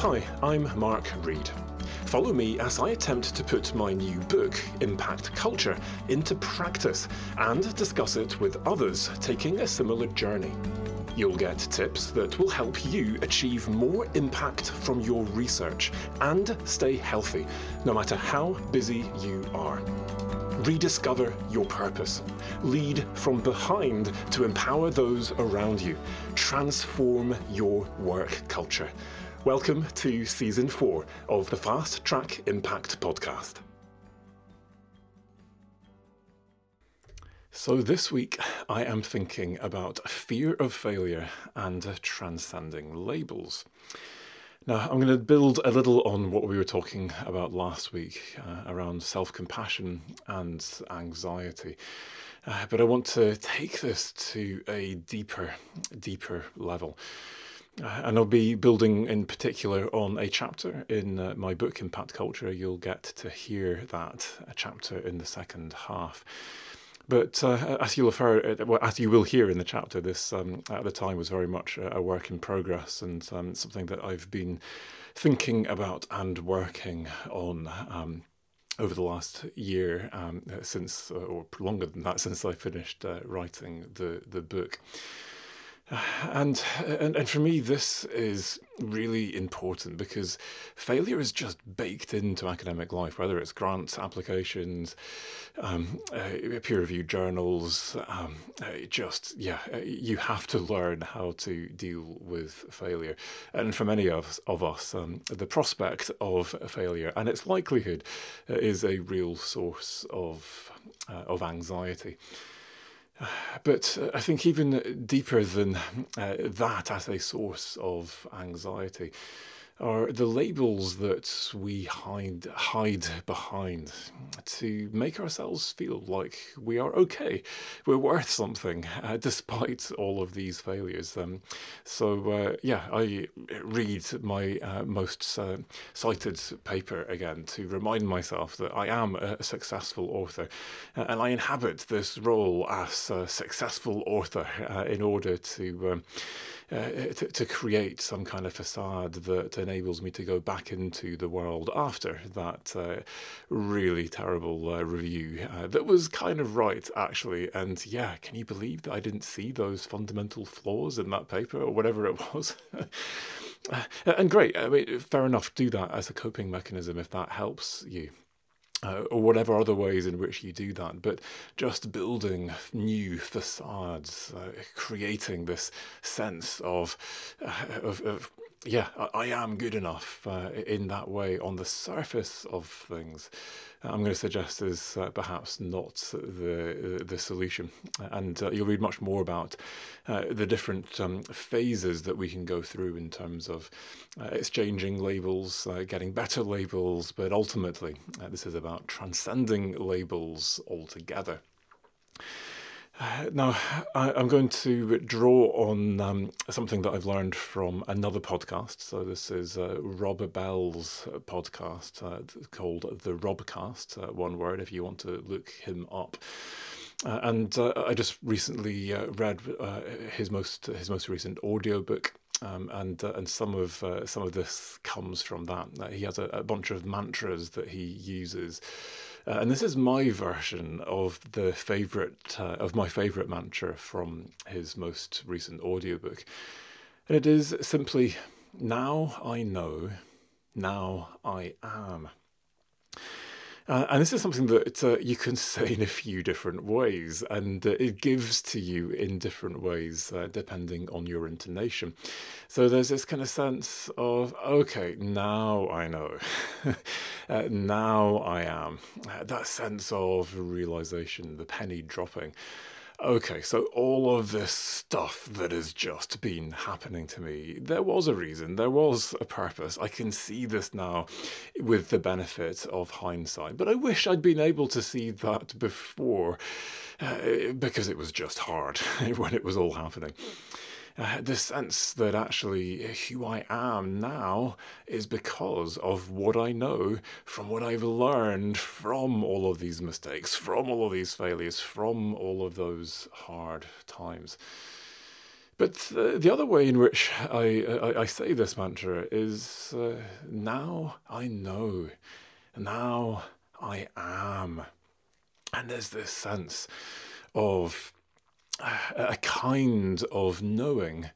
Hi, I'm Mark Reed. Follow me as I attempt to put my new book, Impact Culture, into practice and discuss it with others taking a similar journey. You'll get tips that will help you achieve more impact from your research and stay healthy, no matter how busy you are. Rediscover your purpose. Lead from behind to empower those around you. Transform your work culture. Welcome to season four of the Fast Track Impact podcast. So, this week I am thinking about fear of failure and transcending labels. Now, I'm going to build a little on what we were talking about last week uh, around self compassion and anxiety. Uh, but I want to take this to a deeper, deeper level. Uh, and I'll be building in particular on a chapter in uh, my book, Impact Culture. You'll get to hear that chapter in the second half. But uh, as you'll heard, uh, as you will hear in the chapter, this um, at the time was very much a, work in progress and um, something that I've been thinking about and working on. Um, over the last year, um, since, uh, or longer than that, since I finished uh, writing the the book, and, and and for me, this is really important because failure is just baked into academic life, whether it's grants, applications, um, uh, peer-reviewed journals. Um, uh, just yeah, uh, you have to learn how to deal with failure, and for many of of us, um, the prospect of failure and its likelihood uh, is a real source of uh, of anxiety. But uh, I think even deeper than uh, that as a source of anxiety are the labels that we hide hide behind to make ourselves feel like we are okay, we're worth something, uh, despite all of these failures. Um, so uh, yeah, I read my uh, most uh, cited paper again to remind myself that I am a successful author, uh, and I inhabit this role as a successful author uh, in order to. Um, uh, to, to, create some kind of facade that enables me to go back into the world after that uh, really terrible uh, review uh, that was kind of right, actually. And yeah, can you believe that I didn't see those fundamental flaws in that paper or whatever it was? Uh, and great, I mean, fair enough, do that as a coping mechanism if that helps you uh, or whatever other ways in which you do that, but just building new facades, uh, creating this sense of, uh, of, of yeah, I, am good enough uh, in that way on the surface of things. I'm going to suggest is uh, perhaps not the the solution, and uh, you'll read much more about uh, the different um, phases that we can go through in terms of uh, exchanging labels, uh, getting better labels, but ultimately this is about transcending labels altogether. Uh, now, I, am going to draw on um, something that I've learned from another podcast. So, this is uh, Rob Bell's podcast uh, called The Robcast, uh, one word if you want to look him up. Uh, and uh, I just recently read his most his most recent audiobook. Um, and uh, and some of uh, some of this comes from that. Uh, he has a, a, bunch of mantras that he uses, uh, and this is my version of the favorite uh, of my favorite mantra from his most recent audiobook. And it is simply now I know, now I am. Uh, and this is something that uh, you can say in a few different ways, and uh, it gives to you in different ways uh, depending on your intonation. So there's this kind of sense of, okay, now I know, uh, now I am. Uh, that sense of realization, the penny dropping okay, so all of this stuff that has just been happening to me, there was a reason, there was a purpose. I can see this now with the benefit of hindsight, but I wish I'd been able to see that before uh, because it was just hard when it was all happening uh, the sense that actually who I am now is because of what I know from what I've learned from all of these mistakes, from all of these failures, from all of those hard times. But the, the other way in which I, I, I say this mantra is uh, now I know, now I am. And there's this sense of a kind of knowing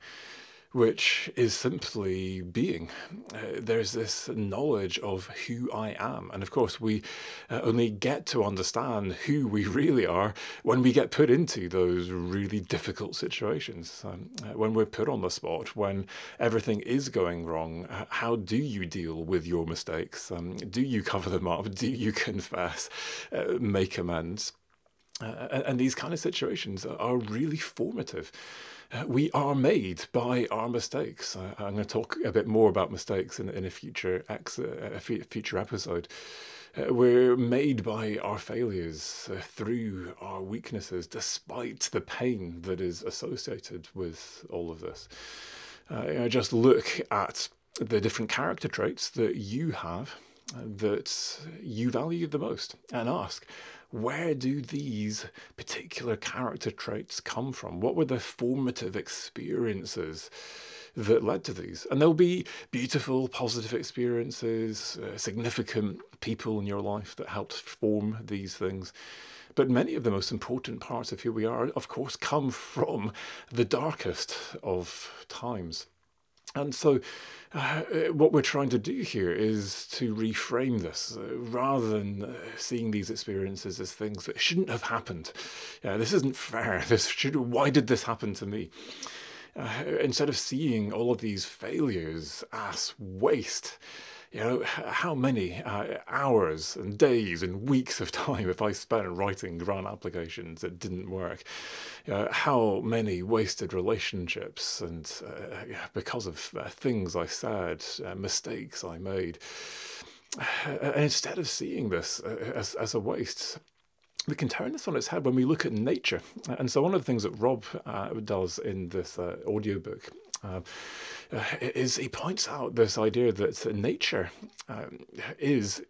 which is simply being. Uh, there's this knowledge of who I am. And of course, we uh, only get to understand who we really are when we get put into those really difficult situations. Um, uh, when we're put on the spot, when everything is going wrong, how do you deal with your mistakes? Um, do you cover them up? Do you confess? Uh, make amends? Uh, and these kind of situations are really formative. Uh, we are made by our mistakes. Uh, I'm going to talk a bit more about mistakes in, in a future ex, a future episode. Uh, we're made by our failures uh, through our weaknesses, despite the pain that is associated with all of this. Uh, just look at the different character traits that you have that you value the most and ask where do these particular character traits come from? What were the formative experiences that led to these? And there'll be beautiful, positive experiences, uh, significant people in your life that helped form these things. But many of the most important parts of who we are, of course, come from the darkest of times. And so, uh, what we're trying to do here is to reframe this uh, rather than uh, seeing these experiences as things that shouldn't have happened. this isn't fair. This should. Why did this happen to me? Uh, instead of seeing all of these failures as waste, you know, how many uh, hours and days and weeks of time have I spent writing grant applications that didn't work? Uh, how many wasted relationships and uh, because of uh, things I said, uh, mistakes I made. And instead of seeing this uh, as, as a waste, we can turn this on its head when we look at nature. And so, one of the things that Rob uh, does in this uh, audiobook uh, is he points out this idea that nature um, is,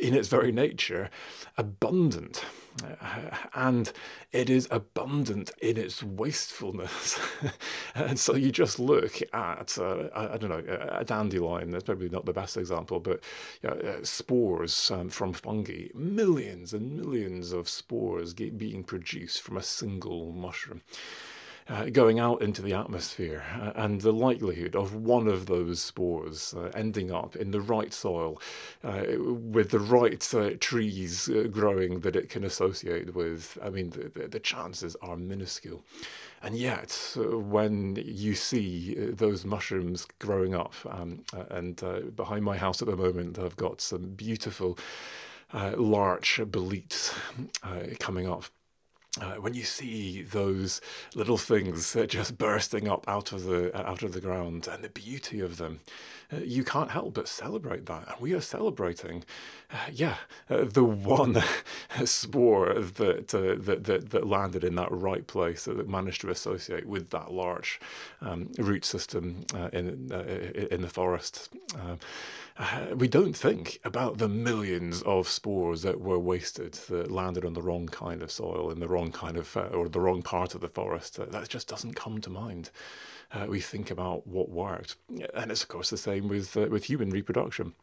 in its very nature, abundant. Uh, and it is abundant in its wastefulness. and so you just look at, uh, I, I, don't know, a dandelion, that's probably not the best example, but uh, spores um, from fungi, millions and millions of spores being produced from a single mushroom uh, going out into the atmosphere uh, and the likelihood of one of those spores uh, ending up in the right soil uh, with the right uh, trees uh, growing that it can associate with, I mean, the, the, chances are minuscule. And yet, when you see those mushrooms growing up, um, and behind my house at the moment, I've got some beautiful larch boletes coming up uh, when you see those little things just bursting up out of the uh, out of the ground and the beauty of them, uh, you can't help but celebrate that. And we are celebrating, yeah, uh, the one spore that, that that that landed in that right place that managed to associate with that large um, root system in in the forest. Um, uh, we don't think about the millions of spores that were wasted, that landed on the wrong kind of soil in the wrong kind of, uh, or the wrong part of the forest. Uh, that just doesn't come to mind. Uh, we think about what worked. And it's, of course, the same with, uh, with human reproduction.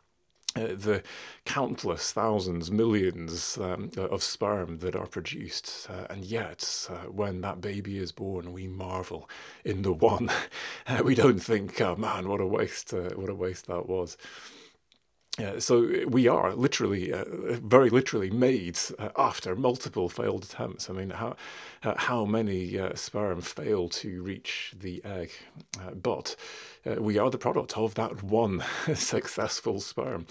Uh, the countless thousands, millions um, of sperm that are produced. Uh, and yet, uh, when that baby is born, we marvel in the one. we don't think, oh man, what a waste, what a waste that was. So we are literally, uh, very literally, made uh, after multiple failed attempts. I mean, how uh, how many uh, sperm fail to reach the egg? Uh, but we are the product of that one successful sperm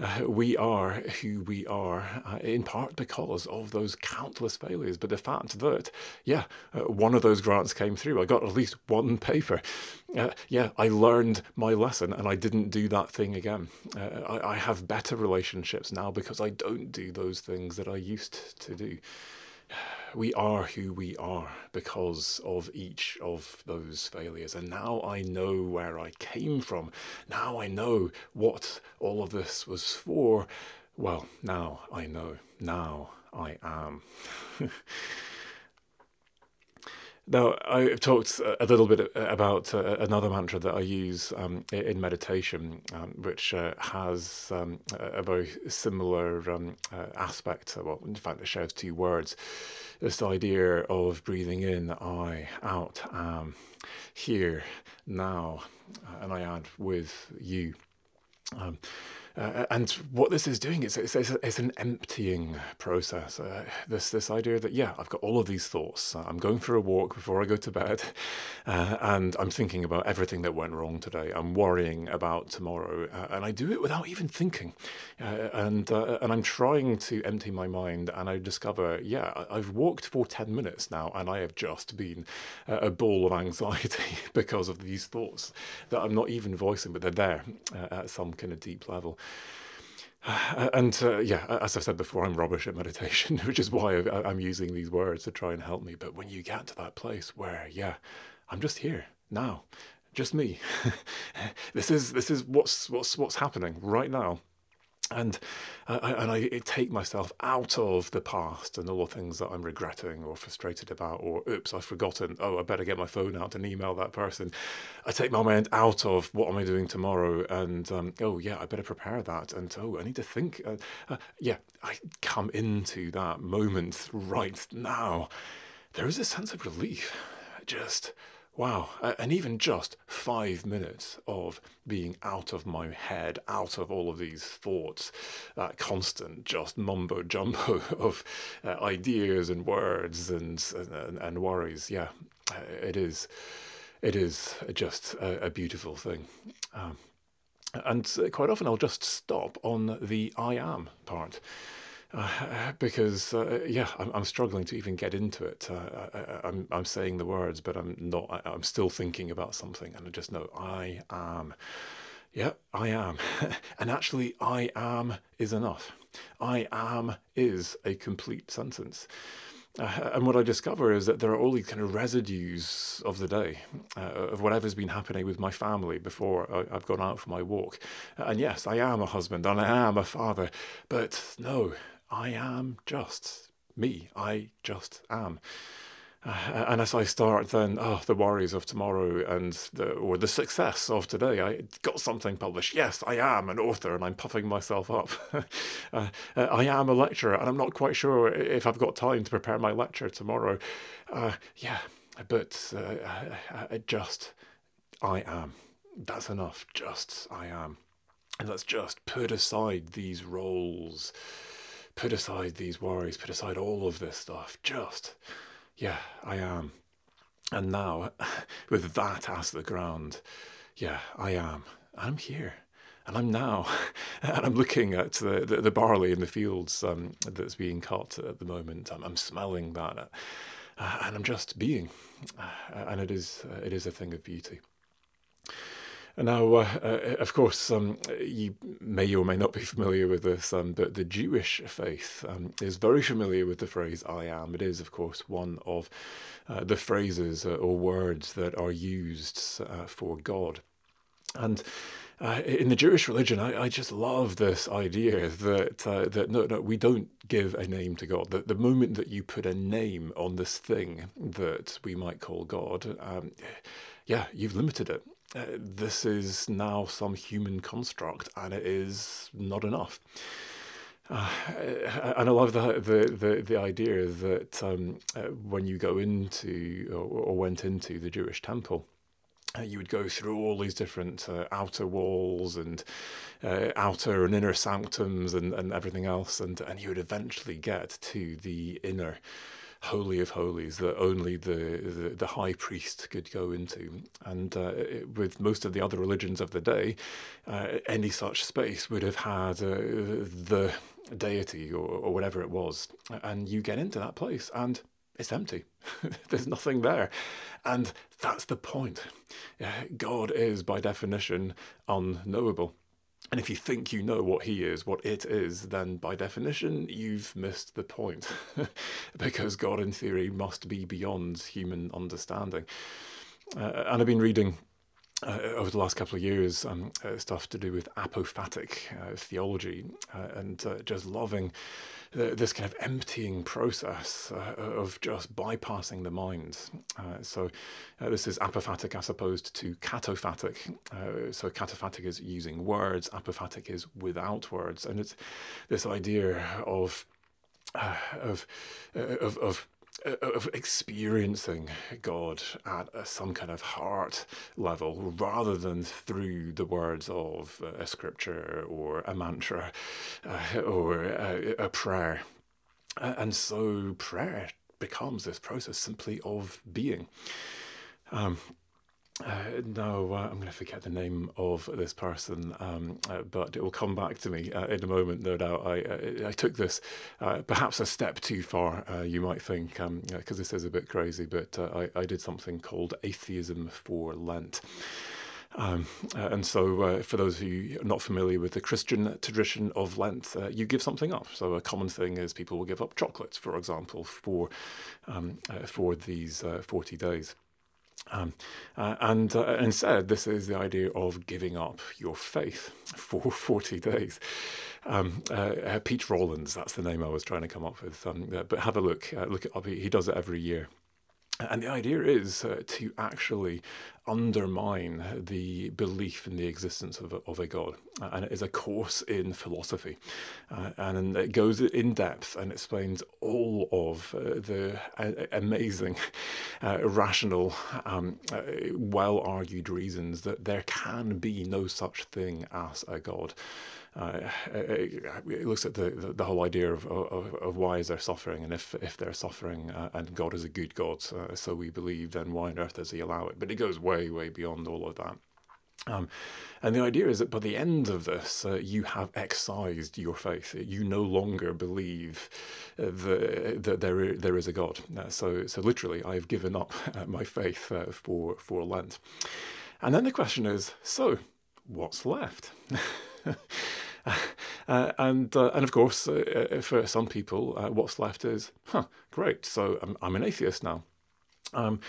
uh, we are who we are uh, in part because of those countless failures. But the fact that, yeah, uh, one of those grants came through, I got at least one paper. Uh, yeah, I learned my lesson and I didn't do that thing again. Uh, I, I have better relationships now because I don't do those things that I used to do we are who we are because of each of those failures. And now I know where I came from. Now I know what all of this was for. Well, now I know. Now I am. Now, I've talked a little bit about uh, another mantra that I use um, in meditation, um, which uh, has um, a very similar um, uh, aspect. Well, in fact, it shares two words. This idea of breathing in, I, out, am, here, now, and I add with you. Uh, and what this is doing is it's, it's, it's an emptying process. Uh, this this idea that yeah, I've got all of these thoughts. I'm going for a walk before I go to bed, uh, and I'm thinking about everything that went wrong today. I'm worrying about tomorrow, uh, and I do it without even thinking. Uh, and uh, and I'm trying to empty my mind, and I discover yeah, I've walked for ten minutes now, and I have just been a ball of anxiety because of these thoughts that I'm not even voicing, but they're there at some kind of deep level. And uh, yeah, as I've said before, I'm rubbish at meditation, which is why I'm using these words to try and help me. But when you get to that place where, yeah, I'm just here now, just me. this is this is what's what's what's happening right now and uh, and I take myself out of the past and all the things that I'm regretting or frustrated about, or oops, I've forgotten. Oh, I better get my phone out and email that person. I take my mind out of what am I doing tomorrow, and um, oh yeah, I better prepare that, and oh, I need to think. Uh, uh, yeah, I come into that moment right now. There is a sense of relief, just Wow, and even just five minutes of being out of my head, out of all of these thoughts, that constant just mumbo jumbo of uh, ideas and words and, and, and worries. Yeah, uh, it is, it is just a, a beautiful thing. Um, and quite often I'll just stop on the I am part. Uh, because uh, yeah, I'm, I'm struggling to even get into it. Uh, I, am I'm, I'm saying the words, but I'm not. I, am still thinking about something, and I just know I am. Yeah, I am, and actually, I am is enough. I am is a complete sentence. Uh, and what I discover is that there are all these kind of residues of the day, uh, of whatever's been happening with my family before I, have gone out for my walk. And yes, I am a husband and I am a father, but no, I am just me. I just am. Uh, and as I start, then oh, the worries of tomorrow and the or the success of today. I got something published. Yes, I am an author, and I'm puffing myself up. uh, uh, I am a lecturer, and I'm not quite sure if I've got time to prepare my lecture tomorrow. Uh, yeah, but uh, just I am. That's enough. Just I am, and let's just put aside these roles put aside these worries, put aside all of this stuff. Just, yeah, I am. And now, with that as the ground, yeah, I am. I'm here. And I'm now, and I'm looking at the, the, the barley in the fields um, that's being cut at the moment. I'm, I'm smelling that, uh, and I'm just being, uh, and it is uh, it is a thing of beauty. Now, uh, uh, of course, um, you may or may not be familiar with this, um, but the Jewish faith um, is very familiar with the phrase I am. It is, of course, one of uh, the phrases uh, or words that are used uh, for God. And uh, in the Jewish religion, I, I just love this idea that uh, that no, no, we don't give a name to God. That the moment that you put a name on this thing that we might call God, um, yeah, you've limited it uh, this is now some human construct and it is not enough. Uh, and I love the, the, the, the idea that um, uh, when you go into or, or, went into the Jewish temple, uh, you would go through all these different uh, outer walls and outer and inner sanctums and, and everything else, and, and you would eventually get to the inner holy of holies that only the, the, the high priest could go into. And uh, with most of the other religions of the day, uh, any such space would have had uh, the deity or, or whatever it was. And you get into that place and it's empty. There's nothing there. And that's the point. God is, by definition, unknowable. And if you think you know what he is, what it is, then by definition, you've missed the point. because God, in theory, must be beyond human understanding. Uh, and I've been reading uh, over the last couple of years, um, uh, stuff to do with apophatic uh, theology uh, and uh, just loving this kind of emptying process uh, of just bypassing the mind. so, this is apophatic as opposed to cataphatic. so, cataphatic is using words, apophatic is without words. And it's this idea of of, of, of of experiencing God at some kind of heart level rather than through the words of a scripture or a mantra uh, or a, a prayer. And so prayer becomes this process simply of being. Um, uh, no, uh, I'm going to forget the name of this person, um, uh, but it will come back to me uh, in a moment, no doubt. I, uh, I took this uh, perhaps a step too far, you might think, because um, this is a bit crazy, but I, I did something called Atheism for Lent. Um, and so, for those of you not familiar with the Christian tradition of Lent, you give something up. So, a common thing is people will give up chocolates, for example, for um, for these 40 days. Um, uh, and uh, instead, this is the idea of giving up your faith for 40 days. Um, uh, Pete Rollins, that's the name I was trying to come up with. Um, but have a look. Uh, look it up. He does it every year. And the idea is uh, to actually undermine the belief in the existence of a, of a God. And it is a course in philosophy. Uh, and it goes in depth and explains all of uh, the uh, amazing, uh, rational, um, well argued reasons that there can be no such thing as a God uh, it, it, looks at the, the, the whole idea of, of, of, why is there suffering, and if if they're suffering, uh, and God is a good God, uh, so we believe, then why on earth does He allow it? But it goes way, way beyond all of that. Um, and the idea is that by the end of this, uh, you have excised your faith. You no longer believe uh, the, that there, there is a God. Uh, so, so literally, I've given up uh, my faith uh, for, for Lent. And then the question is so, what's left? uh, and uh, and of course, uh, uh for some people, uh, what's left is, huh, great. So I'm, I'm an atheist now. Um,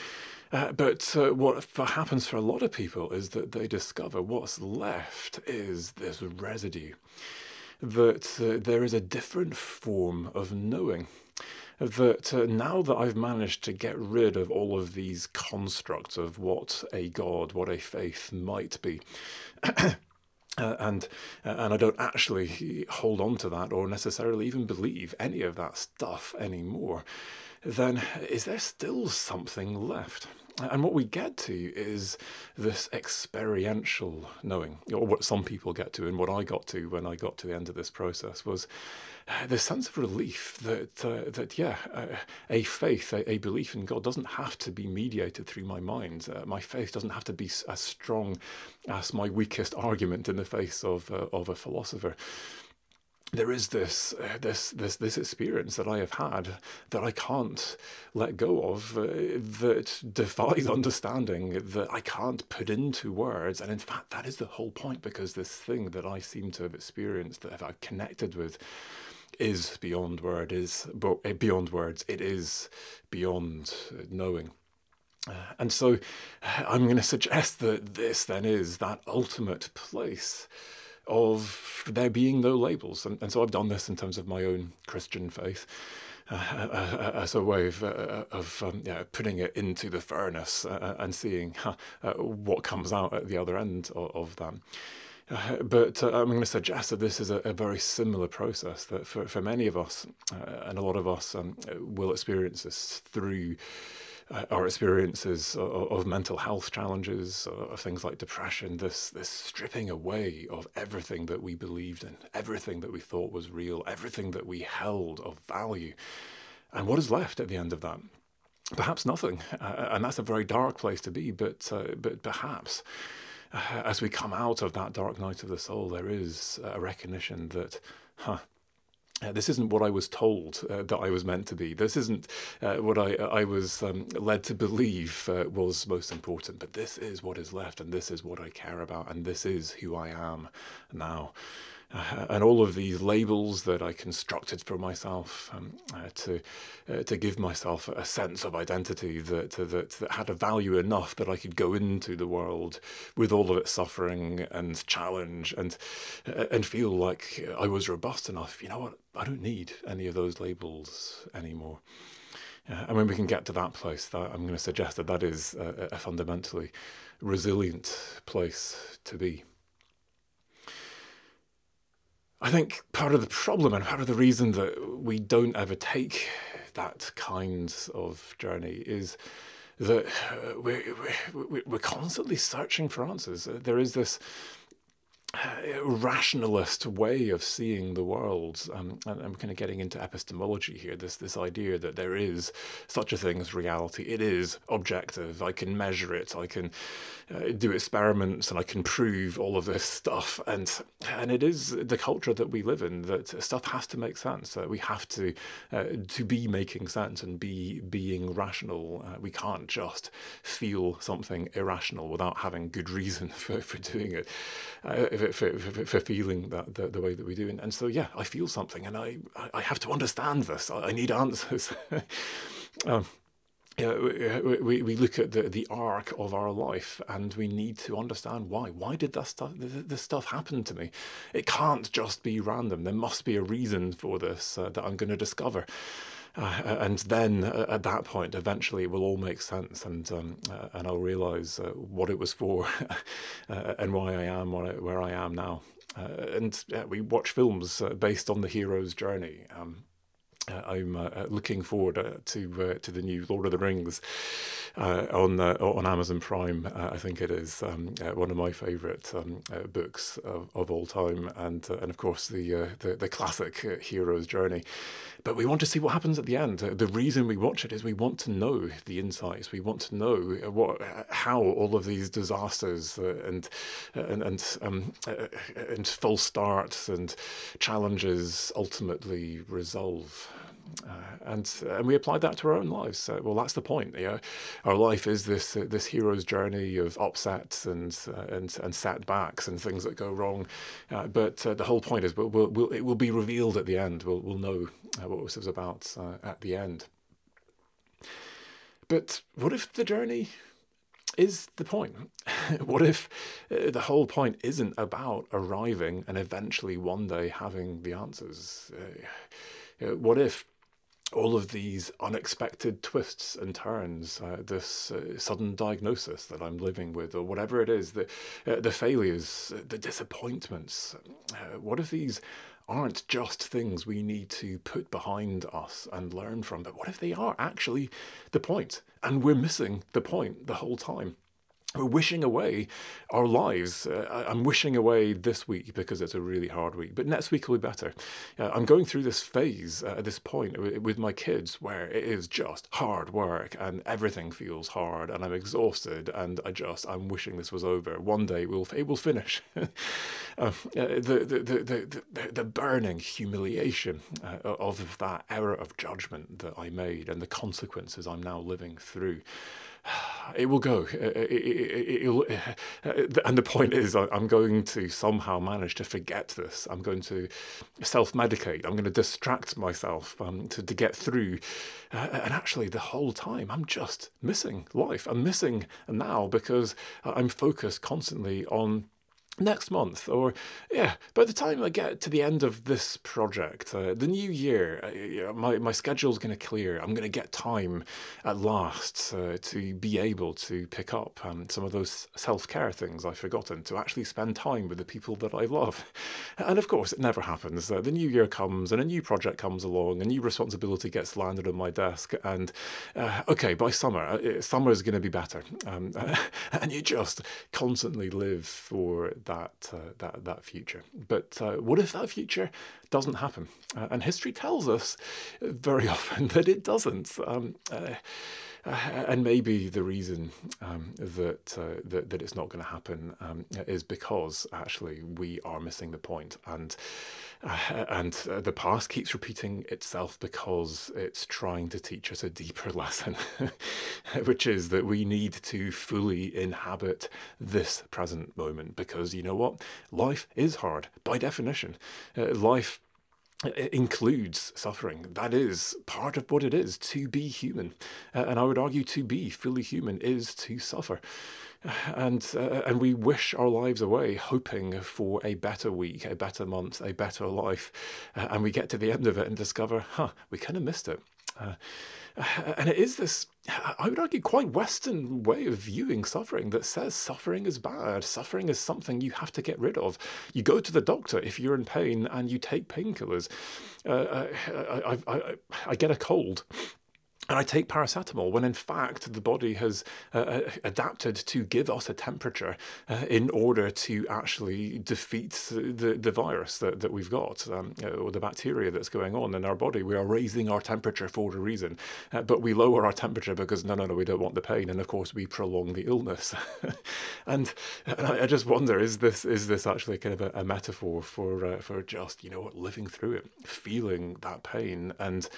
uh, but what happens for a lot of people is that they discover what's left is this residue, that there is a different form of knowing that uh, now that I've managed to get rid of all of these constructs of what a God, what a faith might be, Uh, and uh, and I don't actually hold on to that or necessarily even believe any of that stuff anymore, then is there still something left? And what we get to is this experiential knowing, or what some people get to, and what I got to when I got to the end of this process was the sense of relief that uh, that yeah, uh, a faith, a, a, belief in God doesn't have to be mediated through my mind. Uh, my faith doesn't have to be as strong as my weakest argument in the face of uh, of a philosopher there is this uh, this this this experience that I have had that I can't let go of uh, that defies understanding that I can't put into words and in fact that is the whole point because this thing that I seem to have experienced that I've connected with is beyond word is eh, beyond words it is beyond knowing uh, and so I'm going to suggest that this then is that ultimate place of there being no labels. And, and so I've done this in terms of my own Christian faith. Uh, uh, uh as a way of, of um, yeah, putting it into the furnace and seeing what comes out at the other end of, of that. Uh, but uh, I'm going to suggest that this is a, a, very similar process that for, for many of us, uh, and a lot of us um, will experience this through uh, our experiences of, of, mental health challenges, of things like depression, this this stripping away of everything that we believed in, everything that we thought was real, everything that we held of value, and what is left at the end of that? Perhaps nothing, uh, and that's a very dark place to be. But uh, but perhaps. Uh, as we come out of that dark night of the soul, there is a recognition that, huh, uh, this isn't what I was told uh, that I was meant to be. This isn't uh, what I I was um, led to believe uh, was most important. But this is what is left, and this is what I care about, and this is who I am now. Uh, and all of these labels that I constructed for myself um, uh, to uh, to give myself a sense of identity that, that that had a value enough that I could go into the world with all of its suffering and challenge and uh, and feel like I was robust enough. You know what? I don't need any of those labels anymore. Uh, and when we can get to that place, that I'm going to suggest that that is a, a fundamentally resilient place to be. I think part of the problem and part of the reason that we don't ever take that kind of journey is that uh, we're, we're, we're constantly searching for answers. There is this rationalist way of seeing the world. Um, and I'm kind of getting into epistemology here. This this idea that there is such a thing as reality. It is objective. I can measure it. I can uh, do experiments, and I can prove all of this stuff. And and it is the culture that we live in that stuff has to make sense. Uh, we have to uh, to be making sense and be being rational. Uh, we can't just feel something irrational without having good reason for, for doing it uh, for, for, for, feeling that the, the way that we do. And, and so, yeah, I feel something and I, I have to understand this. I need answers. um, yeah, we, we look at the, the arc of our life and we need to understand why. Why did that stuff this stuff happen to me? It can't just be random. There must be a reason for this uh, that I'm going to discover. Uh, and then uh, at that point, eventually, it will all make sense, and um, uh, and I'll realize uh, what it was for, and why I am where I am now. And we watch films based on the hero's journey. Um, Uh, I'm uh, uh, looking forward to to the new Lord of the Rings on on Amazon Prime. I think it is um, one of my favourite um, books of, of all time, and and of course the the, the classic hero's journey. But we want to see what happens at the end. The reason we watch it is we want to know the insights. We want to know what, how all of these disasters uh, and and and um, uh, and false starts and challenges ultimately resolve. Uh, and and we applied that to our own lives. Uh, well, that's the point. You know? Our life is this uh, this hero's journey of upsets and uh, and and setbacks and things that go wrong. Uh, but the whole point is, we'll, we'll, it will be revealed at the end. We'll we'll know what this was about at the end. But what if the journey is the point? what if uh, the whole point isn't about arriving and eventually one day having the answers? Uh, what if all of these unexpected twists and turns, uh, this uh, sudden diagnosis that I'm living with, or whatever it is, the, uh, the failures, the disappointments, uh, what if these aren't just things we need to put behind us and learn from, but what if they are actually the point and we're missing the point the whole time? We're wishing away our lives. Uh, I'm wishing away this week because it's a really hard week, but next week will be better. Uh, I'm going through this phase uh, at this point with my kids where it is just hard work and everything feels hard and I'm exhausted and I just, I'm wishing this was over. One day we'll, it will finish. Um, uh, the, the, the, the, the burning humiliation uh, of that error of judgment that I made and the consequences I'm now living through it will go. Uh, uh, it, will uh, and the point is, I'm going to somehow manage to forget this. I'm going to self medicate. I'm going to distract myself um, to, to get through. Uh, and actually, the whole time, I'm just missing life. I'm missing now because I'm focused constantly on next month or yeah by the time i get to the end of this project uh, the new year uh, my, my schedule's going to clear. I'm going to get time at last uh, to be able to pick up um, some of those self-care things i've forgotten to actually spend time with the people that i love. And of course it never happens. Uh, the new year comes and a new project comes along a new responsibility gets landed on my desk and uh, okay by summer uh, summer is going to be better. Um, and you just constantly live for that uh, that that future. But uh, what if that future doesn't happen? Uh, and history tells us very often that it doesn't. Um, uh, uh, and maybe the reason um, that, uh, that, that it's not going to happen um, is because actually we are missing the point, and uh, and the past keeps repeating itself because it's trying to teach us a deeper lesson, which is that we need to fully inhabit this present moment because you know what? Life is hard by definition. Uh, life includes suffering. That is part of what it is to be human. Uh, and I would argue to be fully human is to suffer. And, uh, and we wish our lives away, hoping for a better week, a better month, a better life. Uh, and we get to the end of it and discover, huh, we kind of missed it. Uh, and it is this, I would argue, quite Western way of viewing suffering that says suffering is bad. Suffering is something you have to get rid of. You go to the doctor if you're in pain and you take painkillers. Uh, I, I, I, I get a cold and I take paracetamol when in fact the body has uh, uh, adapted to give us a temperature uh, in order to actually defeat the, the virus that, that we've got um, uh, or the bacteria that's going on in our body. We are raising our temperature for a reason, uh, but we lower our temperature because no, no, no, we don't want the pain, and of course we prolong the illness. and, and I, just wonder is this is this actually kind of a, a metaphor for uh, for just you know living through it, feeling that pain and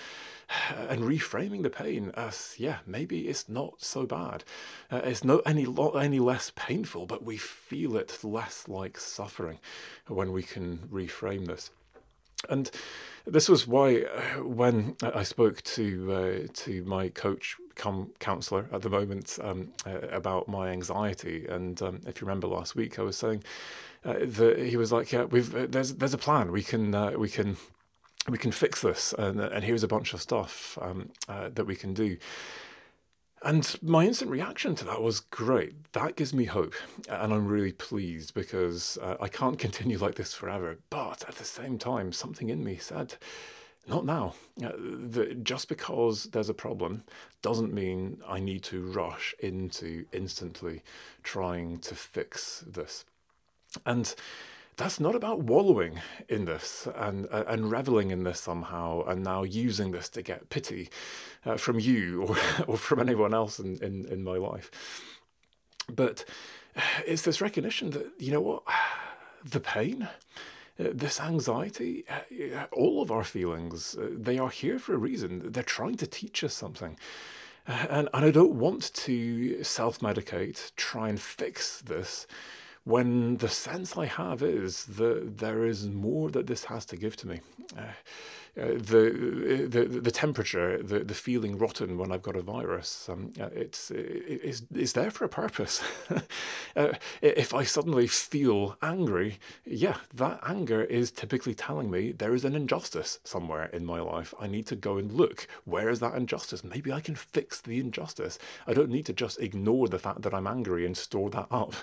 and reframing the pain as yeah maybe it's not so bad. Uh, it's not any lo- any less painful but we feel it less like suffering when we can reframe this. And this was why uh, when I spoke to uh, to my coach come counselor at the moment um, uh, about my anxiety. And um, if you remember last week I was saying uh, that he was like yeah we've uh, there's there's a plan. We can uh, we can we can fix this, and, and here's a bunch of stuff um, uh, that we can do. And my instant reaction to that was great. That gives me hope. And I'm really pleased because uh, I can't continue like this forever. But at the same time, something in me said, not now. Uh, just because there's a problem doesn't mean I need to rush into instantly trying to fix this. And that's not about wallowing in this and uh, and reveling in this somehow and now using this to get pity uh, from you or, or from anyone else in, in, in my life. But it's this recognition that, you know what, the pain, uh, this anxiety, uh, all of our feelings, uh, they are here for a reason. They're trying to teach us something. And, and I don't want to self medicate, try and fix this when the sense I have is that there is more that this has to give to me. Uh, uh, the, the the temperature, the the feeling rotten when I've got a virus, um, uh, it's it's it's there for a purpose. uh, if I suddenly feel angry, yeah, that anger is typically telling me there is an injustice somewhere in my life. I need to go and look. Where is that injustice? Maybe I can fix the injustice. I don't need to just ignore the fact that I'm angry and store that up,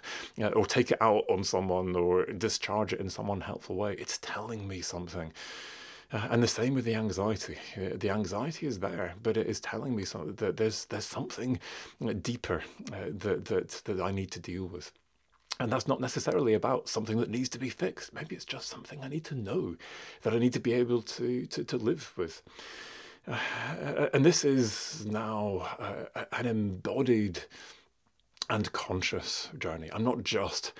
uh, or take it out on someone or discharge it in some unhelpful way. It's telling me something. Uh, and the same with the anxiety. Uh, the anxiety is there, but it is telling me that there's there's something uh, deeper uh, that that that I need to deal with. And that's not necessarily about something that needs to be fixed. Maybe it's just something I need to know, that I need to be able to to, to live with. Uh, and this is now an embodied and conscious journey. I'm not just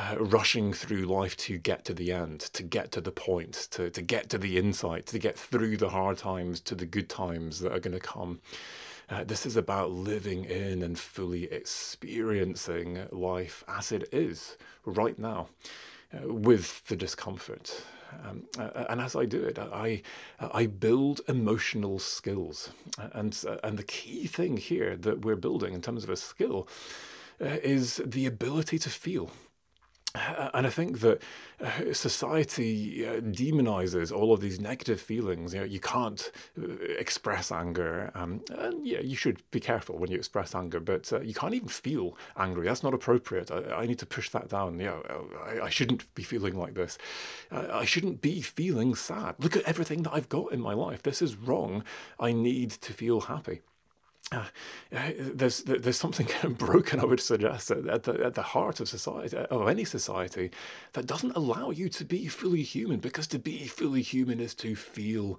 uh, rushing through life to get to the end, to get to the point, to, to get to the insight, to get through the hard times to the good times that are going to come. Uh, this is about living in and fully experiencing life as it is right now uh, with the discomfort. Um, uh, and as I do it, I I build emotional skills, and uh, and the key thing here that we're building in terms of a skill uh, is the ability to feel. Uh, and I think that uh, society uh, demonizes all of these negative feelings. You know, you can't express anger, um, and yeah, you should be careful when you express anger. But uh, you can't even feel angry. That's not appropriate. I, I need to push that down. Yeah, I, I shouldn't be feeling like this. I shouldn't be feeling sad. Look at everything that I've got in my life. This is wrong. I need to feel happy. Uh, there's there's something kind of broken, I would suggest, at the at the heart of society of any society that doesn't allow you to be fully human. Because to be fully human is to feel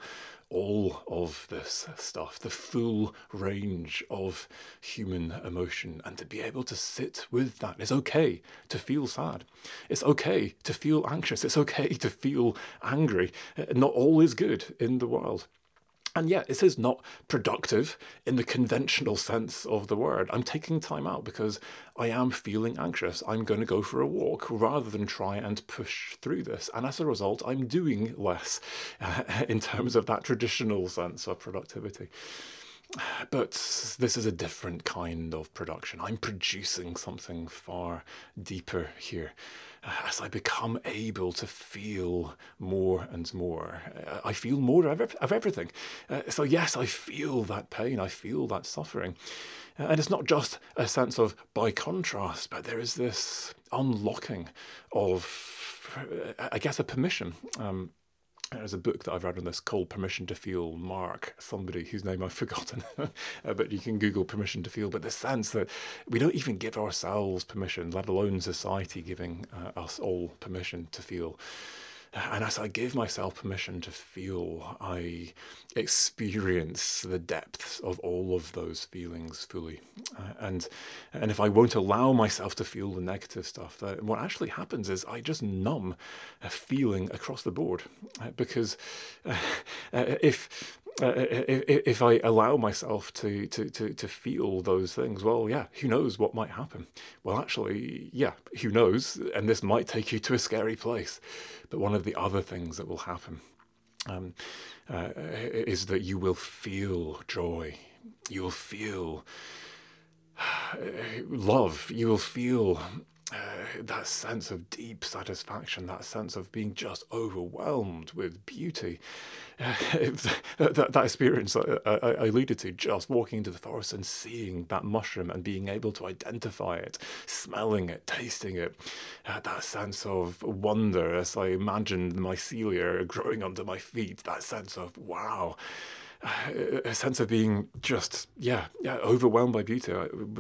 all of this stuff, the full range of human emotion, and to be able to sit with that. It's okay to feel sad. It's okay to feel anxious. It's okay to feel angry. Not all is good in the world. And yet, this is not productive in the conventional sense of the word. I'm taking time out because I am feeling anxious. I'm going to go for a walk rather than try and push through this. And as a result, I'm doing less uh, in terms of that traditional sense of productivity. But this is a different kind of production. I'm producing something far deeper here. As I become able to feel more and more, uh, I feel more of, of everything. Uh, so, yes, I feel that pain, I feel that suffering. Uh, and it's not just a sense of by contrast, but there is this unlocking of, uh, I guess, a permission. Um, there's a book that I've read on this called Permission to Feel Marc, somebody whose name I've forgotten, uh, but you can Google Permission to Feel. But the sense that we don't even give ourselves permission, let alone society giving uh, us all permission to feel. And as I give myself permission to feel, I experience the depths of all of those feelings fully. Uh, and and if I won't allow myself to feel the negative stuff, that what actually happens is I just numb a feeling across the board. Uh, because uh, if uh, if, if I allow myself to, to, to, to feel those things, well, yeah, who knows what might happen? Well, actually, yeah, who knows? And this might take you to a scary place. But one of the other things that will happen um, uh, is that you will feel joy. You will feel love. You will feel uh, that sense of deep satisfaction, that sense of being just overwhelmed with beauty. Uh, that, that experience I, I, I, alluded to, just walking into the forest and seeing that mushroom and being able to identify it, smelling it, tasting it, uh, that sense of wonder as I imagined mycelia growing under my feet, that sense of wow a sense of being just yeah, yeah overwhelmed by beauty.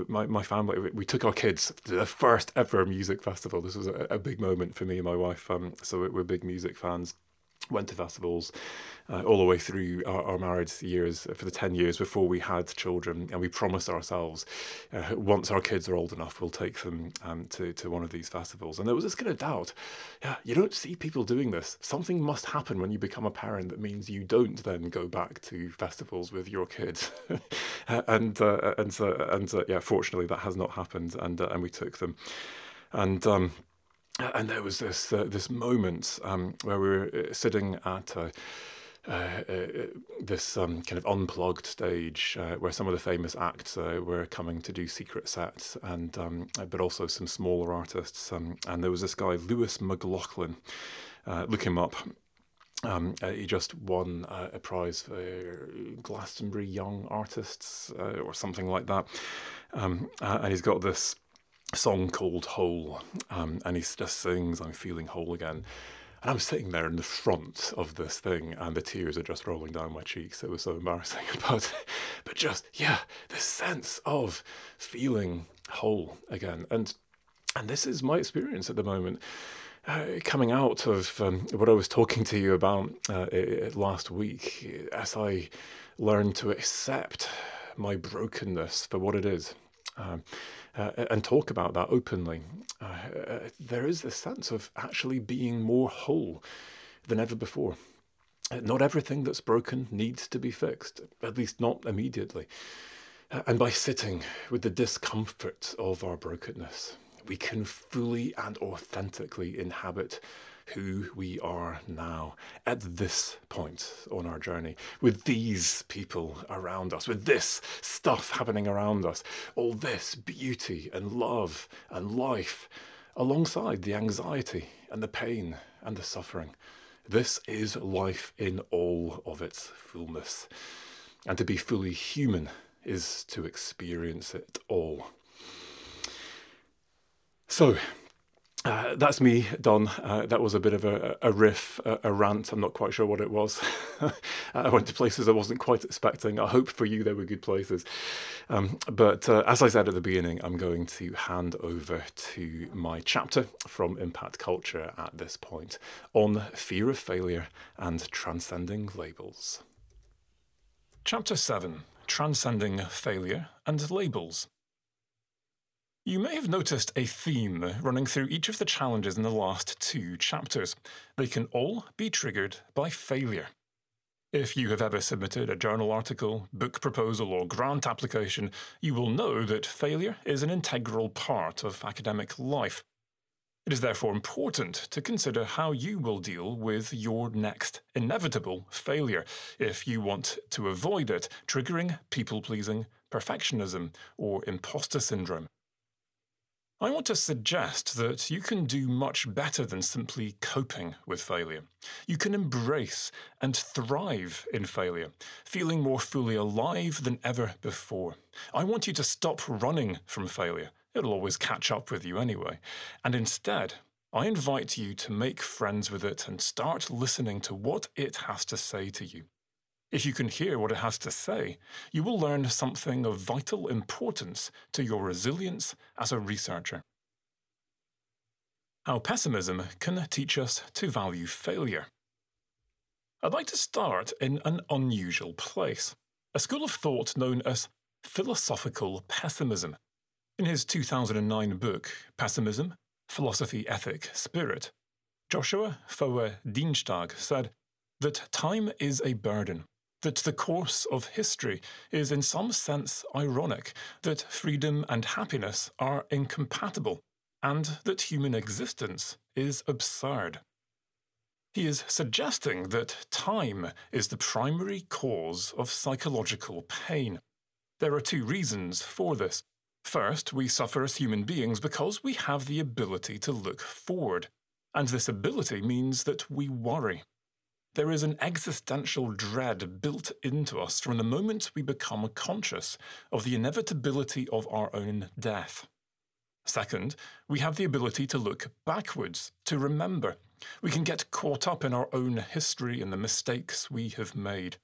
My my family we took our kids to the first ever music festival. This was a, a big moment for me and my wife. Um, so we're big music fans went to festivals uh, all the way through our, our, married years uh, for the 10 years before we had children. And we promised ourselves uh, once our kids are old enough we'll take them um, to, to one of these festivals. And there was this kind of doubt. Yeah you don't see people doing this. Something must happen when you become a parent that means you don't then go back to festivals with your kids. And uh, and so and uh, yeah fortunately that has not happened and uh, and we took them. And um, and there was this uh, this moment um, where we were uh, sitting at uh, uh, this um, kind of unplugged stage uh, where some of the famous acts uh, were coming to do secret sets, and um, but also some smaller artists. Um, and there was this guy, Lewis McLaughlin. look him up. Um, uh, he just won uh, a prize for Glastonbury Young Artists uh, or something like that. Um, and he's got this song called Whole, um, and he just sings, I'm feeling whole again. And I'm sitting there in the front of this thing, and the tears are just rolling down my cheeks. It was so embarrassing. But, but just, yeah, this sense of feeling whole again. And, and this is my experience at the moment. Uh, coming out of um, what I was talking to you about uh, last week, as I learned to accept my brokenness for what it is. Um, uh, and talk about that openly, uh, uh, there is this sense of actually being more whole than ever before. Uh, not everything that's broken needs to be fixed, at least not immediately. Uh, and by sitting with the discomfort of our brokenness, we can fully and authentically inhabit who we are now at this point on our journey, with these people around us, with this stuff happening around us, all this beauty and love and life, alongside the anxiety and the pain and the suffering. This is life in all of its fullness. And to be fully human is to experience it all. So, uh, that's me Don. Uh, that was a bit of a, a riff, a, a, rant. I'm not quite sure what it was. I went to places I wasn't quite expecting. I hope for you they were good places. Um, but uh, as I said at the beginning, I'm going to hand over to my chapter from Impact Culture at this point on fear of failure and transcending labels. Chapter 7 Transcending Failure and Labels. You may have noticed a theme running through each of the challenges in the last two chapters. They can all be triggered by failure. If you have ever submitted a journal article, book proposal, or grant application, you will know that failure is an integral part of academic life. It is therefore important to consider how you will deal with your next inevitable failure if you want to avoid it triggering people pleasing, perfectionism, or imposter syndrome. I want to suggest that you can do much better than simply coping with failure. You can embrace and thrive in failure, feeling more fully alive than ever before. I want you to stop running from failure. It'll always catch up with you anyway. And instead, I invite you to make friends with it and start listening to what it has to say to you. If you can hear what it has to say, you will learn something of vital importance to your resilience as a researcher. How pessimism can teach us to value failure. I'd like to start in an unusual place a school of thought known as philosophical pessimism. In his 2009 book, Pessimism Philosophy, Ethic, Spirit, Joshua Foa Dienstag said that time is a burden that the course of history is in some sense ironic, that freedom and happiness are incompatible, and that human existence is absurd. He is suggesting that time is the primary cause of psychological pain. There are two reasons for this. First, we suffer as human beings because we have the ability to look forward, and this ability means that we worry. There is an existential dread built into us from the moment we become conscious of the inevitability of our own death. Second, we have the ability to look backwards, to remember. We can get caught up in our own history and the mistakes we have made.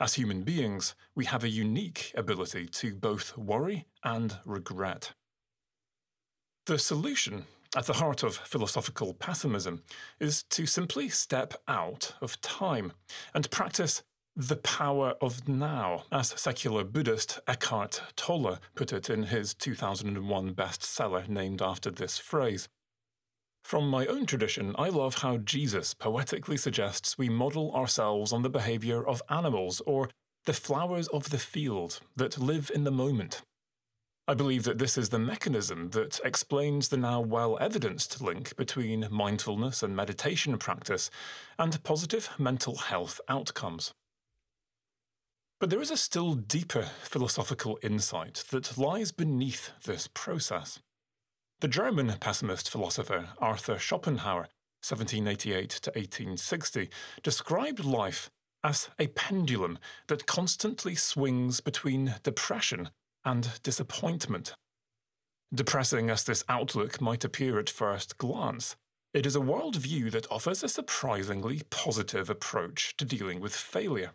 As human beings, we have a unique ability to both worry and regret. The solution at the heart of philosophical pessimism is to simply step out of time and practice the power of now, as secular Buddhist Eckhart Tolle put it in his 2001 bestseller named after this phrase. From my own tradition, I love how Jesus poetically suggests we model ourselves on the behaviour of animals or the flowers of the field that live in the moment. I believe that this is the mechanism that explains the now well evidenced link between mindfulness and meditation practice and positive mental health outcomes. But there is a still deeper philosophical insight that lies beneath this process. The German pessimist philosopher Arthur Schopenhauer, 1788 to 1860, described life as a pendulum that constantly swings between depression and disappointment. Depressing as this outlook might appear at first glance, it is a worldview that offers a surprisingly positive approach to dealing with failure.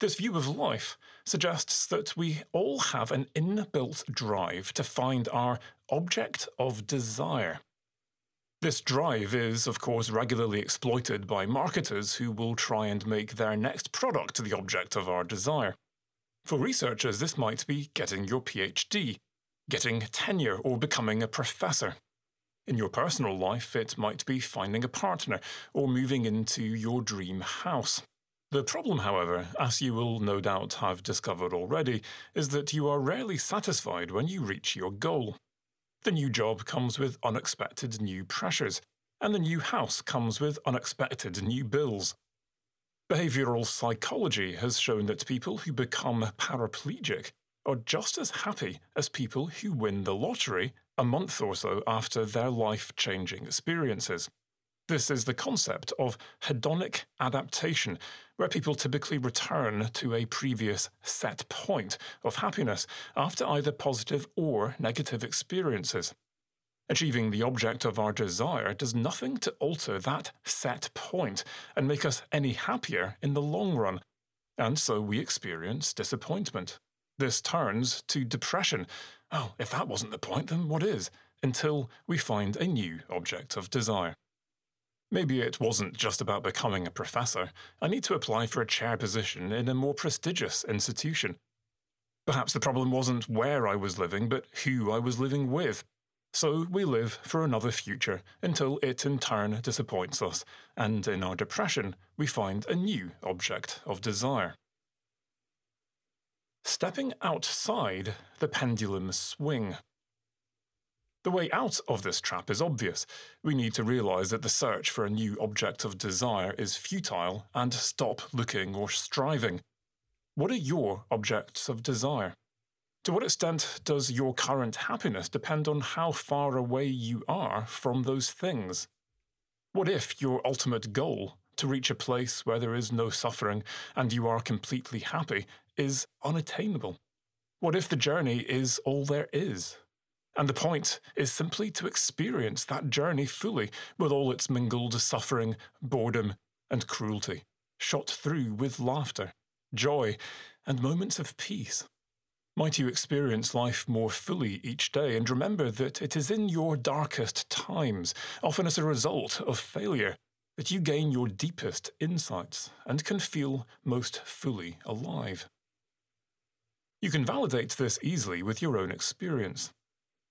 This view of life suggests that we all have an inbuilt drive to find our object of desire. This drive is, of course, regularly exploited by marketers who will try and make their next product the object of our desire. For researchers, this might be getting your PhD, getting tenure, or becoming a professor. In your personal life, it might be finding a partner or moving into your dream house. The problem, however, as you will no doubt have discovered already, is that you are rarely satisfied when you reach your goal. The new job comes with unexpected new pressures, and the new house comes with unexpected new bills. Behavioral psychology has shown that people who become paraplegic are just as happy as people who win the lottery a month or so after their life changing experiences. This is the concept of hedonic adaptation, where people typically return to a previous set point of happiness after either positive or negative experiences. Achieving the object of our desire does nothing to alter that set point and make us any happier in the long run, and so we experience disappointment. This turns to depression. Oh, if that wasn't the point, then what is? Until we find a new object of desire. Maybe it wasn't just about becoming a professor. I need to apply for a chair position in a more prestigious institution. Perhaps the problem wasn't where I was living, but who I was living with. So we live for another future until it in turn disappoints us, and in our depression, we find a new object of desire. Stepping outside the pendulum swing. The way out of this trap is obvious. We need to realize that the search for a new object of desire is futile and stop looking or striving. What are your objects of desire? To what extent does your current happiness depend on how far away you are from those things? What if your ultimate goal, to reach a place where there is no suffering and you are completely happy, is unattainable? What if the journey is all there is? And the point is simply to experience that journey fully, with all its mingled suffering, boredom, and cruelty, shot through with laughter, joy, and moments of peace. Might you experience life more fully each day and remember that it is in your darkest times, often as a result of failure, that you gain your deepest insights and can feel most fully alive. You can validate this easily with your own experience.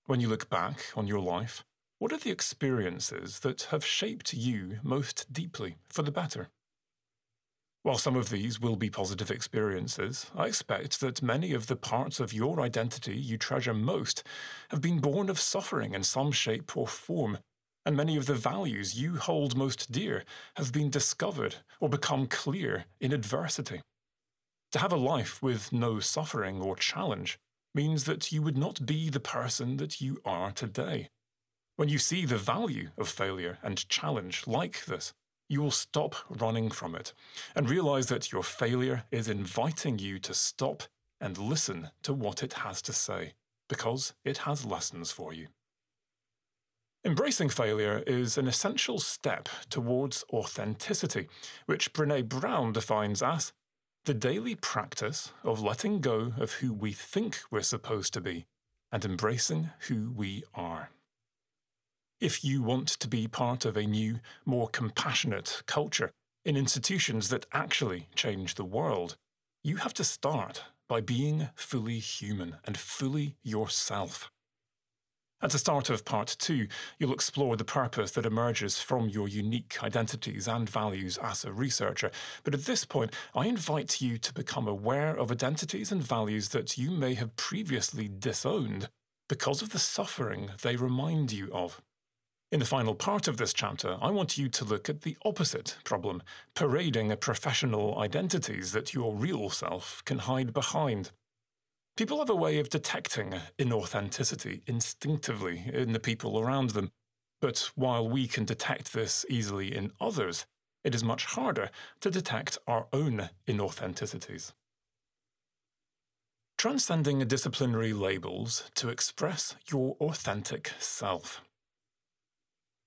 When you look back on your life, what are the experiences that have shaped you most deeply for the better? While some of these will be positive experiences, I expect that many of the parts of your identity you treasure most have been born of suffering in some shape or form, and many of the values you hold most dear have been discovered or become clear in adversity. To have a life with no suffering or challenge means that you would not be the person that you are today. When you see the value of failure and challenge like this, you will stop running from it and realize that your failure is inviting you to stop and listen to what it has to say, because it has lessons for you. Embracing failure is an essential step towards authenticity, which Brene Brown defines as the daily practice of letting go of who we think we're supposed to be and embracing who we are. If you want to be part of a new, more compassionate culture in institutions that actually change the world, you have to start by being fully human and fully yourself. At the start of part two, you'll explore the purpose that emerges from your unique identities and values as a researcher. But at this point, I invite you to become aware of identities and values that you may have previously disowned because of the suffering they remind you of. In the final part of this chapter, I want you to look at the opposite problem parading a professional identities that your real self can hide behind. People have a way of detecting inauthenticity instinctively in the people around them, but while we can detect this easily in others, it is much harder to detect our own inauthenticities. Transcending disciplinary labels to express your authentic self.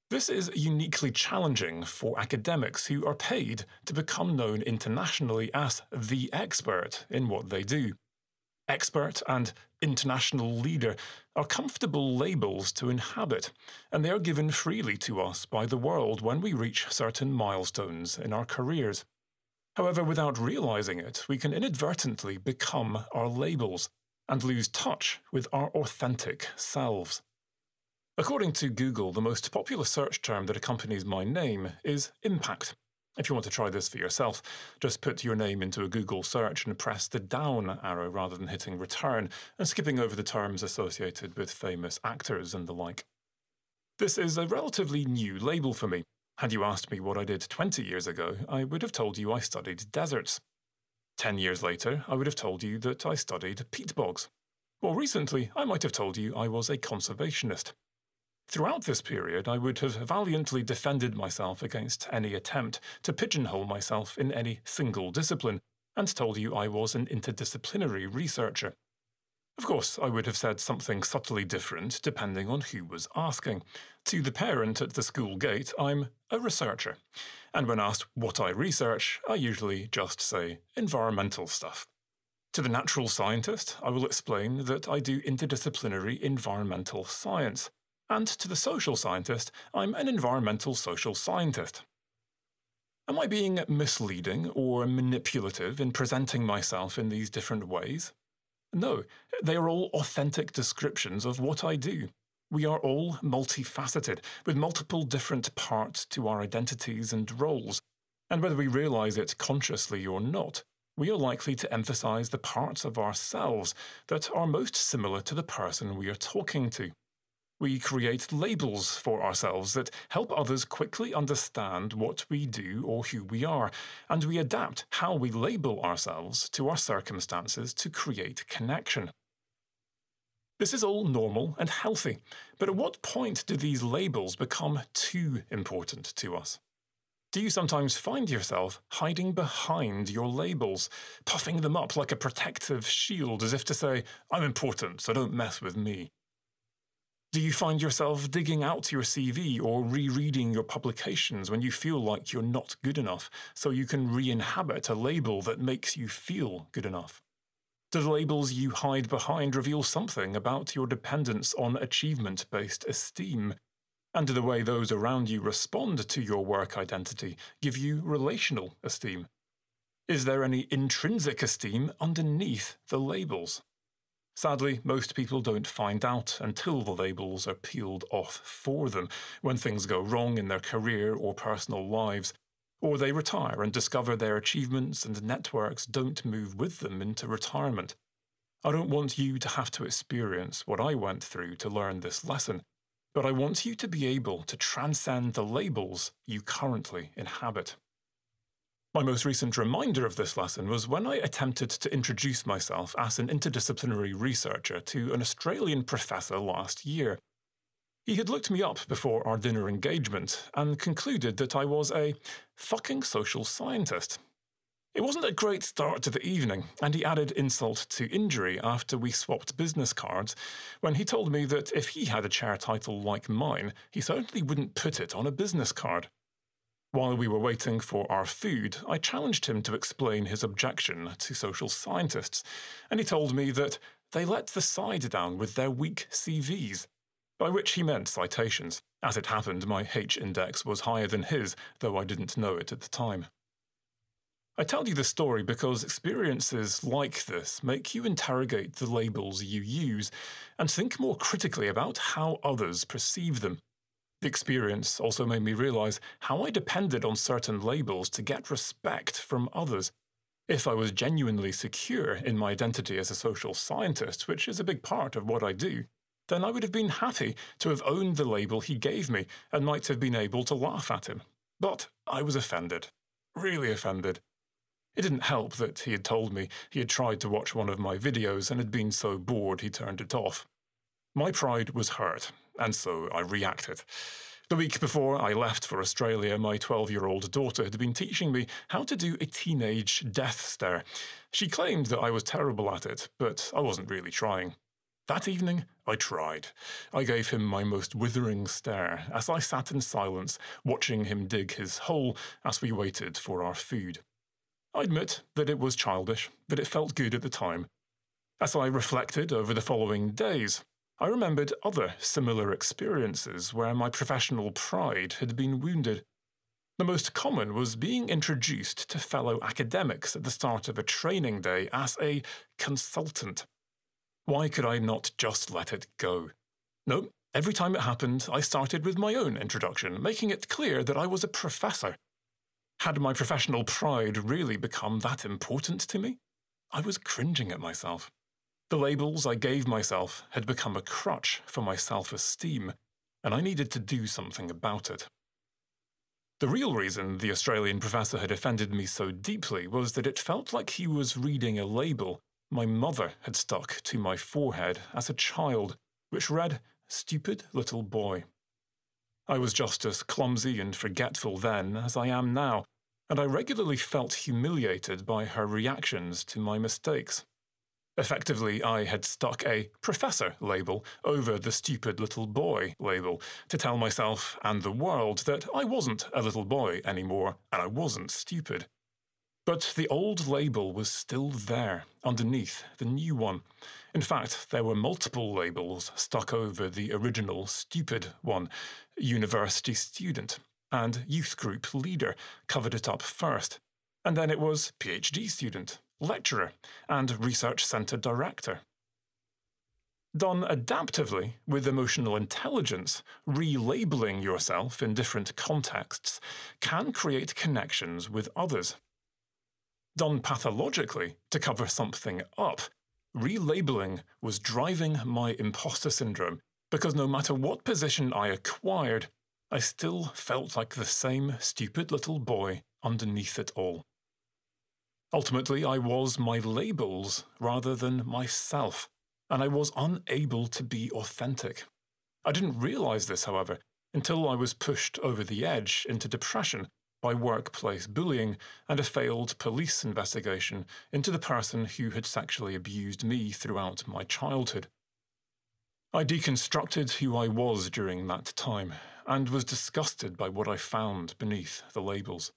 This is uniquely challenging for academics who are paid to become known internationally as the expert in what they do. Expert and international leader are comfortable labels to inhabit, and they are given freely to us by the world when we reach certain milestones in our careers. However, without realizing it, we can inadvertently become our labels and lose touch with our authentic selves. According to Google, the most popular search term that accompanies my name is impact. If you want to try this for yourself, just put your name into a Google search and press the down arrow rather than hitting return and skipping over the terms associated with famous actors and the like. This is a relatively new label for me. Had you asked me what I did 20 years ago, I would have told you I studied deserts. 10 years later, I would have told you that I studied peat bogs. More recently, I might have told you I was a conservationist. Throughout this period, I would have valiantly defended myself against any attempt to pigeonhole myself in any single discipline, and told you I was an interdisciplinary researcher. Of course, I would have said something subtly different depending on who was asking. To the parent at the school gate, I'm a researcher. And when asked what I research, I usually just say environmental stuff. To the natural scientist, I will explain that I do interdisciplinary environmental science. And to the social scientist, I'm an environmental social scientist. Am I being misleading or manipulative in presenting myself in these different ways? No, they are all authentic descriptions of what I do. We are all multifaceted, with multiple different parts to our identities and roles. And whether we realize it consciously or not, we are likely to emphasize the parts of ourselves that are most similar to the person we are talking to. We create labels for ourselves that help others quickly understand what we do or who we are, and we adapt how we label ourselves to our circumstances to create connection. This is all normal and healthy, but at what point do these labels become too important to us? Do you sometimes find yourself hiding behind your labels, puffing them up like a protective shield as if to say, I'm important, so don't mess with me? Do you find yourself digging out your CV or rereading your publications when you feel like you're not good enough so you can re inhabit a label that makes you feel good enough? Do the labels you hide behind reveal something about your dependence on achievement based esteem? And do the way those around you respond to your work identity give you relational esteem? Is there any intrinsic esteem underneath the labels? Sadly, most people don't find out until the labels are peeled off for them when things go wrong in their career or personal lives, or they retire and discover their achievements and networks don't move with them into retirement. I don't want you to have to experience what I went through to learn this lesson, but I want you to be able to transcend the labels you currently inhabit. My most recent reminder of this lesson was when I attempted to introduce myself as an interdisciplinary researcher to an Australian professor last year. He had looked me up before our dinner engagement and concluded that I was a fucking social scientist. It wasn't a great start to the evening, and he added insult to injury after we swapped business cards when he told me that if he had a chair title like mine, he certainly wouldn't put it on a business card. While we were waiting for our food, I challenged him to explain his objection to social scientists, and he told me that they let the side down with their weak CVs, by which he meant citations. As it happened, my H index was higher than his, though I didn't know it at the time. I tell you this story because experiences like this make you interrogate the labels you use and think more critically about how others perceive them. The experience also made me realize how I depended on certain labels to get respect from others. If I was genuinely secure in my identity as a social scientist, which is a big part of what I do, then I would have been happy to have owned the label he gave me and might have been able to laugh at him. But I was offended. Really offended. It didn't help that he had told me he had tried to watch one of my videos and had been so bored he turned it off. My pride was hurt, and so I reacted. The week before I left for Australia, my 12 year old daughter had been teaching me how to do a teenage death stare. She claimed that I was terrible at it, but I wasn't really trying. That evening, I tried. I gave him my most withering stare as I sat in silence, watching him dig his hole as we waited for our food. I admit that it was childish, but it felt good at the time. As I reflected over the following days, I remembered other similar experiences where my professional pride had been wounded. The most common was being introduced to fellow academics at the start of a training day as a consultant. Why could I not just let it go? No, every time it happened, I started with my own introduction, making it clear that I was a professor. Had my professional pride really become that important to me? I was cringing at myself. The labels I gave myself had become a crutch for my self esteem, and I needed to do something about it. The real reason the Australian professor had offended me so deeply was that it felt like he was reading a label my mother had stuck to my forehead as a child, which read, Stupid little boy. I was just as clumsy and forgetful then as I am now, and I regularly felt humiliated by her reactions to my mistakes. Effectively, I had stuck a professor label over the stupid little boy label to tell myself and the world that I wasn't a little boy anymore and I wasn't stupid. But the old label was still there underneath the new one. In fact, there were multiple labels stuck over the original stupid one university student and youth group leader covered it up first. And then it was PhD student lecturer, and research centre director. Done adaptively, with emotional intelligence, relabeling yourself in different contexts can create connections with others. Done pathologically, to cover something up, relabeling was driving my imposter syndrome because no matter what position I acquired, I still felt like the same stupid little boy underneath it all. Ultimately, I was my labels rather than myself, and I was unable to be authentic. I didn't realize this, however, until I was pushed over the edge into depression by workplace bullying and a failed police investigation into the person who had sexually abused me throughout my childhood. I deconstructed who I was during that time and was disgusted by what I found beneath the labels.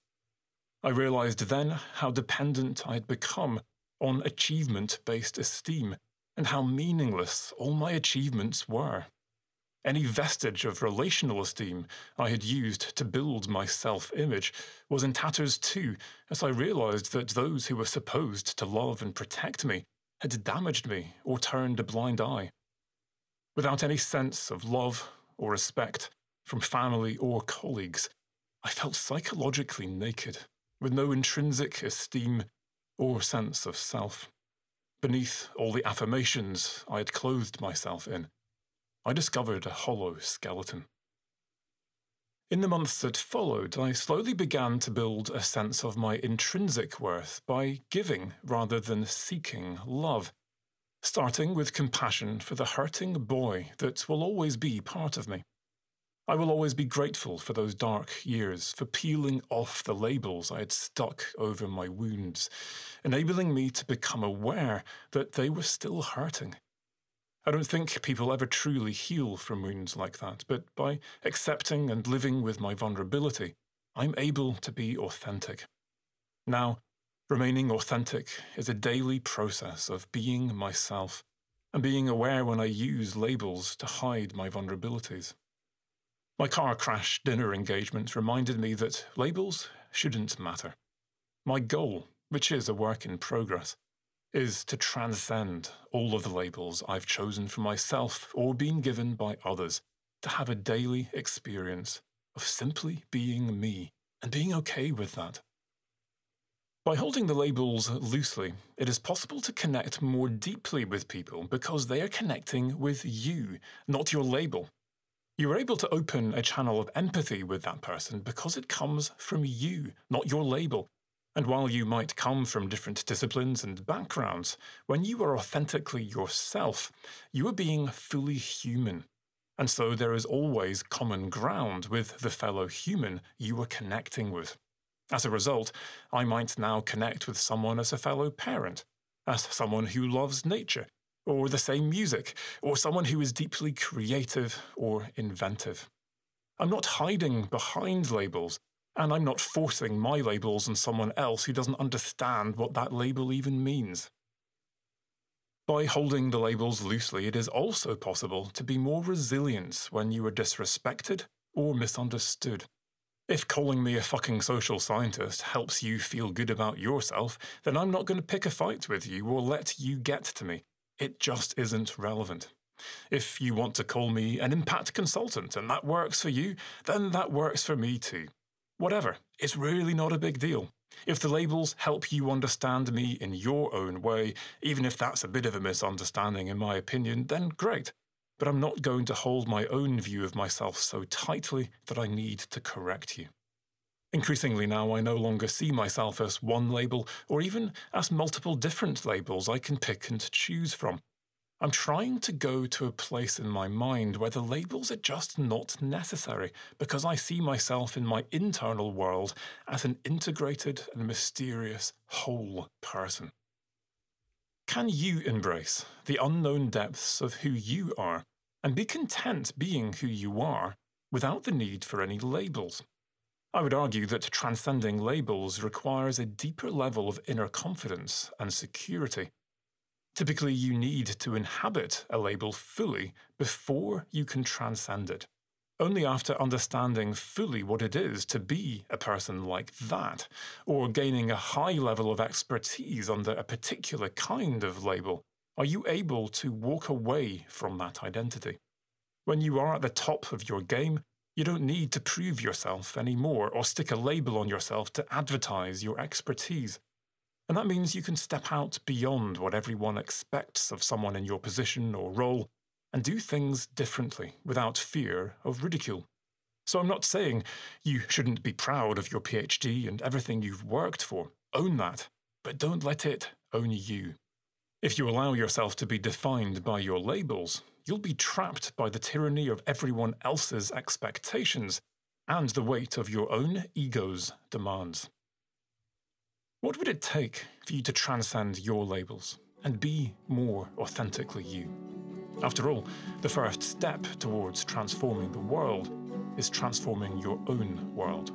I realised then how dependent I had become on achievement based esteem and how meaningless all my achievements were. Any vestige of relational esteem I had used to build my self image was in tatters too, as I realised that those who were supposed to love and protect me had damaged me or turned a blind eye. Without any sense of love or respect from family or colleagues, I felt psychologically naked, with no intrinsic esteem or sense of self. Beneath all the affirmations I had clothed myself in, I discovered a hollow skeleton. In the months that followed, I slowly began to build a sense of my intrinsic worth by giving rather than seeking love starting with compassion for the hurting boy that will always be part of me. I will always be grateful for those dark years, for peeling off the labels I had stuck over my wounds, enabling me to become aware that they were still hurting. I don't think people ever truly heal from wounds like that, but by accepting and living with my vulnerability, I'm able to be authentic. Now, Remaining authentic is a daily process of being myself and being aware when I use labels to hide my vulnerabilities. My car crash dinner engagement reminded me that labels shouldn't matter. My goal, which is a work in progress, is to transcend all of the labels I've chosen for myself or been given by others, to have a daily experience of simply being me and being okay with that. By holding the labels loosely, it is possible to connect more deeply with people because they are connecting with you, not your label. You are able to open a channel of empathy with that person because it comes from you, not your label. And while you might come from different disciplines and backgrounds, when you are authentically yourself, you are being fully human. And so there is always common ground with the fellow human you are connecting with. As a result, I might now connect with someone as a fellow parent, as someone who loves nature, or the same music, or someone who is deeply creative or inventive. I'm not hiding behind labels, and I'm not forcing my labels on someone else who doesn't understand what that label even means. By holding the labels loosely, it is also possible to be more resilient when you are disrespected or misunderstood. If calling me a fucking social scientist helps you feel good about yourself, then I'm not going to pick a fight with you or let you get to me. It just isn't relevant. If you want to call me an impact consultant and that works for you, then that works for me too. Whatever, it's really not a big deal. If the labels help you understand me in your own way, even if that's a bit of a misunderstanding in my opinion, then great but I'm not going to hold my own view of myself so tightly that I need to correct you. Increasingly now, I no longer see myself as one label or even as multiple different labels I can pick and choose from. I'm trying to go to a place in my mind where the labels are just not necessary because I see myself in my internal world as an integrated and mysterious whole person. Can you embrace the unknown depths of who you are and be content being who you are without the need for any labels. I would argue that transcending labels requires a deeper level of inner confidence and security. Typically, you need to inhabit a label fully before you can transcend it. Only after understanding fully what it is to be a person like that, or gaining a high level of expertise under a particular kind of label, Are you able to walk away from that identity? When you are at the top of your game, you don't need to prove yourself anymore or stick a label on yourself to advertise your expertise. And that means you can step out beyond what everyone expects of someone in your position or role and do things differently without fear of ridicule. So I'm not saying you shouldn't be proud of your PhD and everything you've worked for. Own that, but don't let it own you. If you allow yourself to be defined by your labels, you'll be trapped by the tyranny of everyone else's expectations and the weight of your own ego's demands. What would it take for you to transcend your labels and be more authentically you? After all, the first step towards transforming the world is transforming your own world.